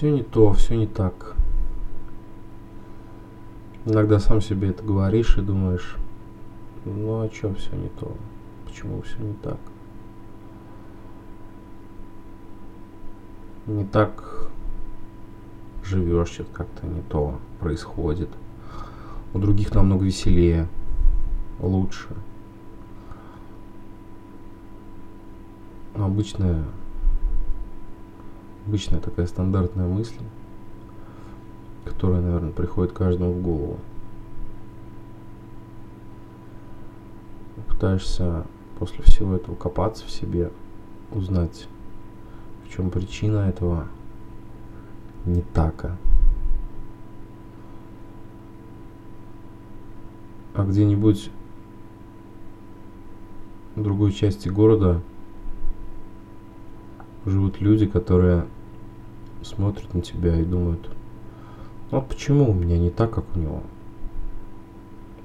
Все не то, все не так. Иногда сам себе это говоришь и думаешь, ну а что все не то? Почему все не так? Не так живешь, что-то как-то не то происходит. У других намного веселее, лучше. Обычная, обычная такая стандартная мысль, которая, наверное, приходит каждому в голову. Пытаешься после всего этого копаться в себе, узнать, в чем причина этого не така. А где-нибудь в другой части города живут люди, которые смотрят на тебя и думают, ну вот почему у меня не так, как у него?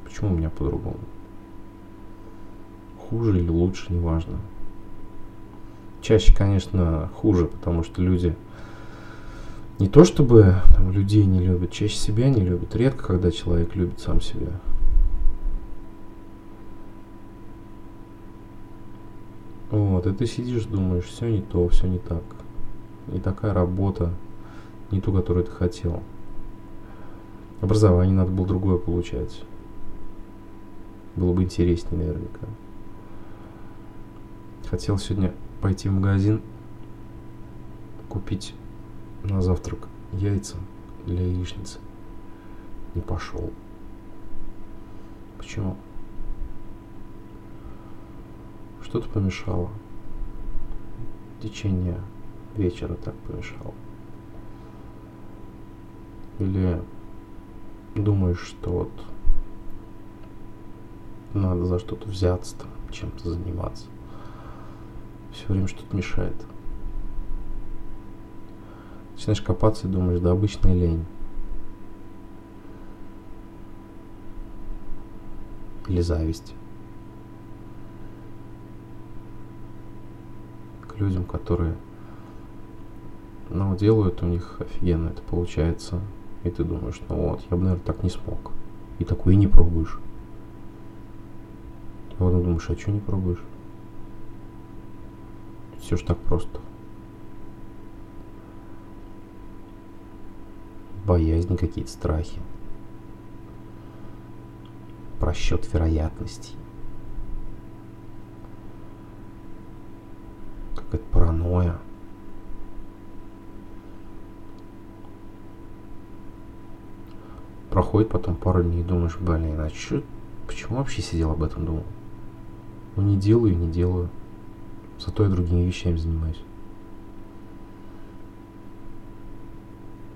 Почему у меня по-другому? Хуже или лучше, неважно. Чаще, конечно, хуже, потому что люди не то чтобы там, людей не любят, чаще себя не любят. Редко, когда человек любит сам себя. Вот, и ты сидишь, думаешь, все не то, все не так. Не такая работа, не ту, которую ты хотел. Образование надо было другое получать. Было бы интереснее наверняка. Хотел сегодня пойти в магазин, купить на завтрак яйца для яичницы. Не пошел. Почему? Что-то помешало. Течение вечера так помешало. Или думаешь, что вот надо за что-то взяться, там, чем-то заниматься. Все время что-то мешает. Начинаешь копаться и думаешь, да обычная лень. Или зависть. Людям, которые ну, делают у них офигенно это получается. И ты думаешь, ну вот, я бы, наверное, так не смог. И такое и не пробуешь. А потом думаешь, а что не пробуешь? Все ж так просто. боязни, какие-то страхи, просчет вероятностей, паранойя. Проходит потом пару дней и думаешь, блин, а чё, почему вообще сидел об этом думал? Ну не делаю, не делаю. Зато я другими вещами занимаюсь.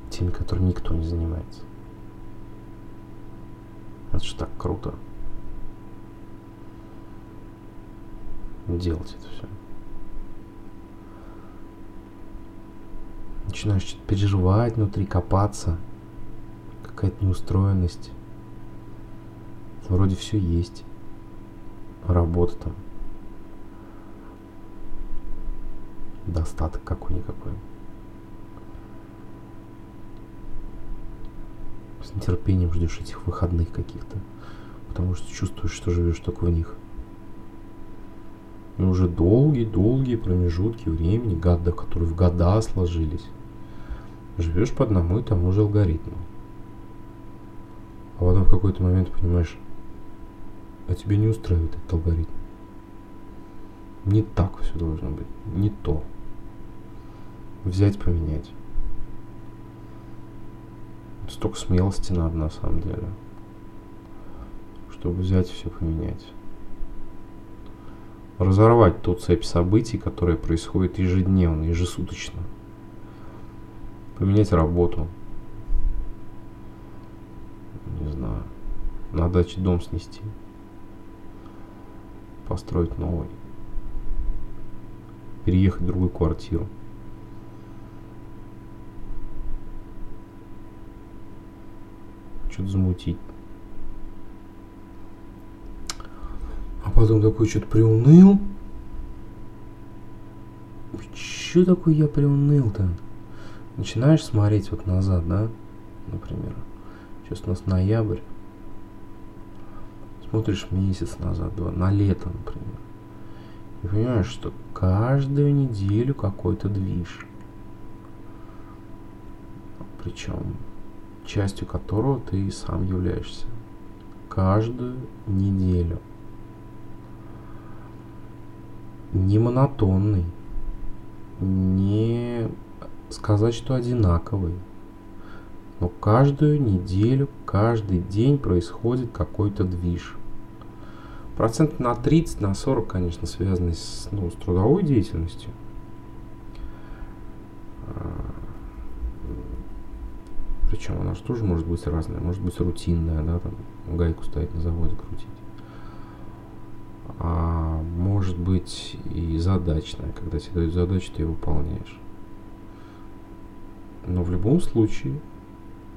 теми, которыми никто не занимается. Это же так круто. Делать это все. Начинаешь что-то переживать внутри, копаться. Какая-то неустроенность. Вроде все есть. Работа там. Достаток какой-никакой. с нетерпением ждешь этих выходных каких-то, потому что чувствуешь, что живешь только в них. И уже долгие-долгие промежутки времени, года, которые в года сложились, живешь по одному и тому же алгоритму. А потом в какой-то момент понимаешь, а тебе не устраивает этот алгоритм. Не так все должно быть, не то. Взять, поменять столько смелости надо на самом деле, чтобы взять и все поменять. Разорвать ту цепь событий, которая происходит ежедневно, ежесуточно. Поменять работу. Не знаю. На даче дом снести. Построить новый. Переехать в другую квартиру. что-то замутить. А потом такой что-то приуныл. Че такой я приуныл-то? Начинаешь смотреть вот назад, да, например, сейчас у нас ноябрь, смотришь месяц назад, два, на лето, например, и понимаешь, что каждую неделю какой-то движ. Причем частью которого ты сам являешься. Каждую неделю. Не монотонный, не сказать, что одинаковый. Но каждую неделю, каждый день происходит какой-то движ. Процент на 30, на 40, конечно, связанный с, ну, с трудовой деятельностью. А, Причем она же тоже может быть разная. Может быть рутинная, да, там гайку стоять на заводе крутить. А может быть и задачная, когда тебе дают задачу, ты ее выполняешь. Но в любом случае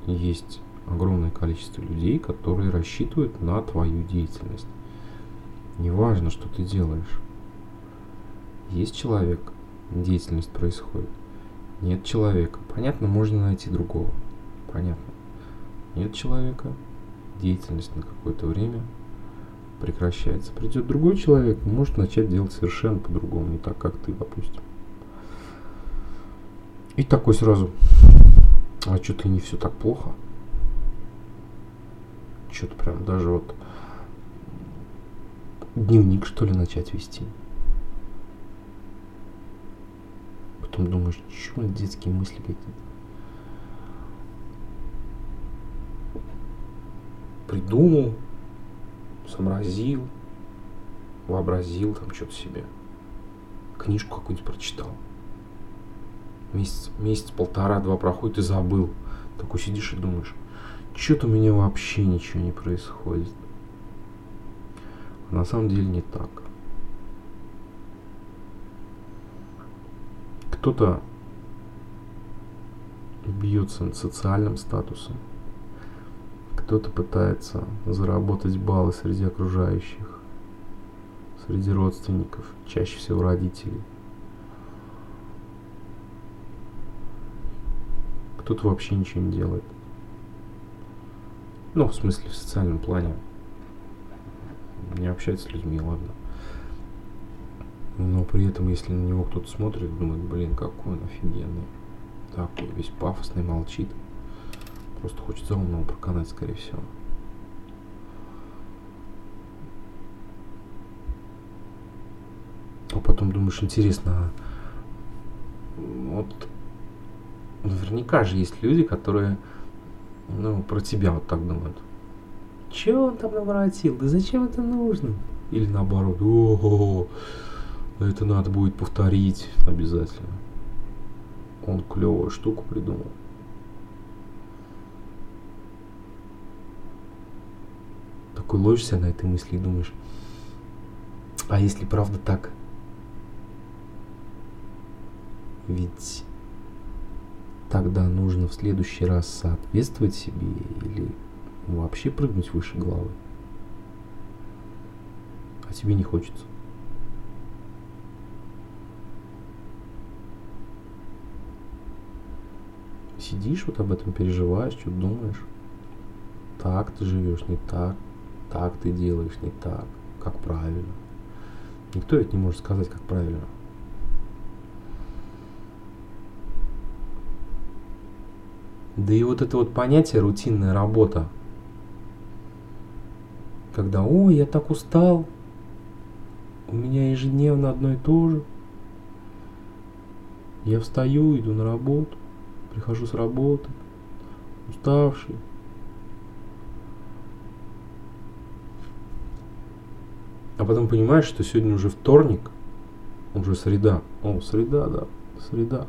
есть огромное количество людей, которые рассчитывают на твою деятельность. Неважно, что ты делаешь. Есть человек, деятельность происходит. Нет человека. Понятно, можно найти другого. Понятно. Нет человека, деятельность на какое-то время прекращается. Придет другой человек, может начать делать совершенно по-другому, не так, как ты, допустим. И такой сразу, а что-то не все так плохо. Что-то прям даже вот дневник, что ли, начать вести. Потом думаешь, что детские мысли какие-то. Придумал, сообразил, вообразил там что-то себе. Книжку какую-нибудь прочитал. Месяц, месяц, полтора, два проходит и забыл. Такой сидишь и думаешь, что-то у меня вообще ничего не происходит. А на самом деле не так. Кто-то бьется над социальным статусом, кто-то пытается заработать баллы среди окружающих, среди родственников, чаще всего родителей. Кто-то вообще ничего не делает. Ну, в смысле, в социальном плане. Не общается с людьми, ладно. Но при этом, если на него кто-то смотрит, думает, блин, какой он офигенный. Такой, весь пафосный, молчит. Просто хочет за умного проканать, скорее всего. А потом думаешь, интересно, а вот наверняка же есть люди, которые ну, про тебя вот так думают. Че он там наворотил? Да зачем это нужно? Или наоборот, о, это надо будет повторить обязательно. Он клевую штуку придумал. Такой ложишься на этой мысли и думаешь, а если правда так? Ведь тогда нужно в следующий раз соответствовать себе или вообще прыгнуть выше головы. А тебе не хочется. Сидишь вот об этом, переживаешь, что думаешь. Так ты живешь, не так. Так ты делаешь, не так. Как правильно. Никто ведь не может сказать, как правильно. Да и вот это вот понятие рутинная работа, когда, ой, я так устал, у меня ежедневно одно и то же. Я встаю, иду на работу, прихожу с работы, уставший. А потом понимаешь, что сегодня уже вторник, уже среда. О, среда, да, среда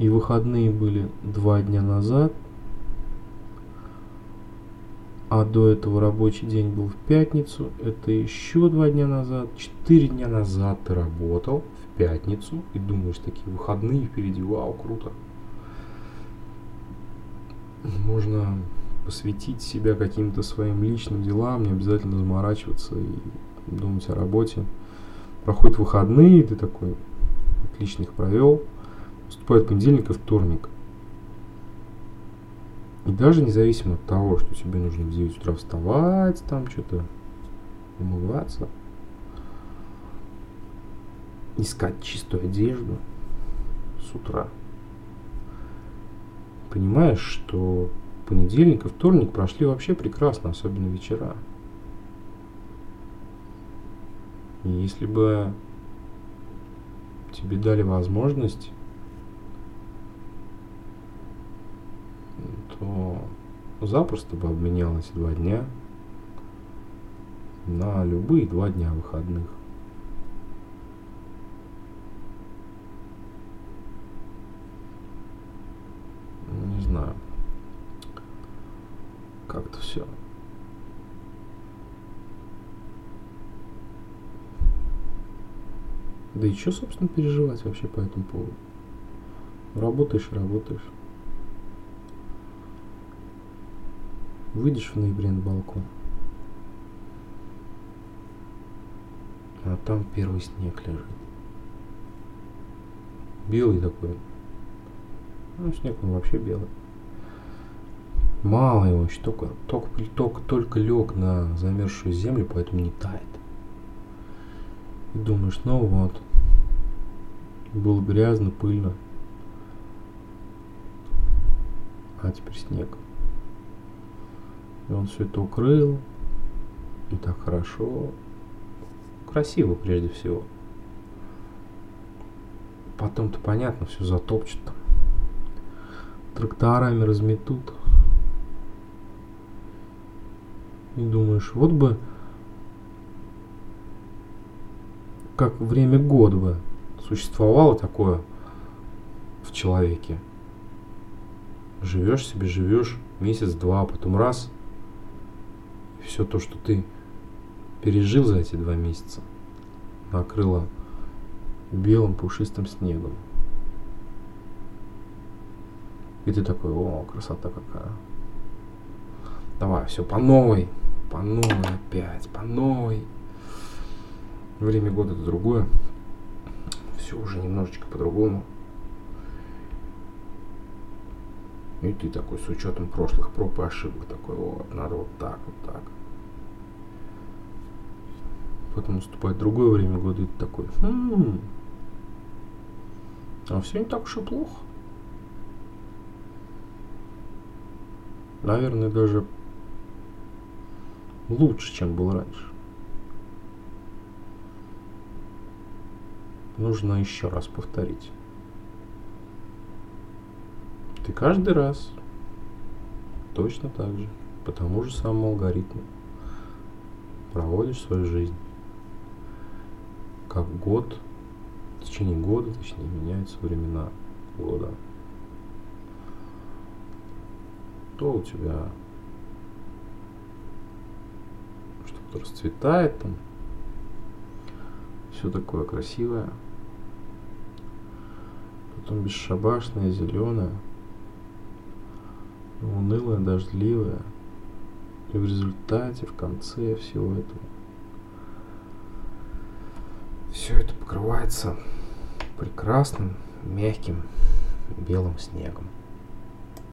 и выходные были два дня назад, а до этого рабочий день был в пятницу, это еще два дня назад, четыре дня назад ты работал в пятницу и думаешь, такие выходные впереди, вау, круто. Можно посвятить себя каким-то своим личным делам, не обязательно заморачиваться и думать о работе. Проходят выходные, ты такой отлично их провел, наступает понедельник и вторник. И даже независимо от того, что тебе нужно в 9 утра вставать, там что-то умываться, искать чистую одежду с утра. Понимаешь, что понедельник и вторник прошли вообще прекрасно, особенно вечера. И если бы тебе дали возможность, то запросто бы обменялось два дня на любые два дня выходных. Не знаю. Как-то все. Да и что, собственно, переживать вообще по этому поводу? Работаешь и работаешь. Выйдешь в ноябре на балкон. А там первый снег лежит. Белый такой. Ну, снег он вообще белый. Мало его еще только, только, только, только лег на замерзшую землю, поэтому не тает. И думаешь, ну вот, было грязно, пыльно. А теперь снег. И он все это укрыл. И так хорошо. Красиво прежде всего. Потом-то понятно, все затопчет там. Тракторами разметут. И думаешь, вот бы как время года бы существовало такое в человеке. Живешь себе, живешь месяц-два, а потом раз, все то, что ты пережил за эти два месяца, накрыло белым пушистым снегом. И ты такой, о, красота какая. Давай, все по новой, по новой опять, по новой. Время года это другое. Все уже немножечко по-другому. И ты такой с учетом прошлых проб и ошибок такой, вот, надо вот так, вот так. Потом наступает другое время года, и ты такой, хм, а все не так уж и плохо. Наверное, даже лучше, чем был раньше. нужно еще раз повторить. Ты каждый раз точно так же, по тому же самому алгоритму проводишь свою жизнь. Как год, в течение года, точнее, меняются времена года. То у тебя что-то расцветает там, все такое красивое, потом бесшабашная, зеленая, унылая, дождливая. И в результате, в конце всего этого, все это покрывается прекрасным, мягким белым снегом.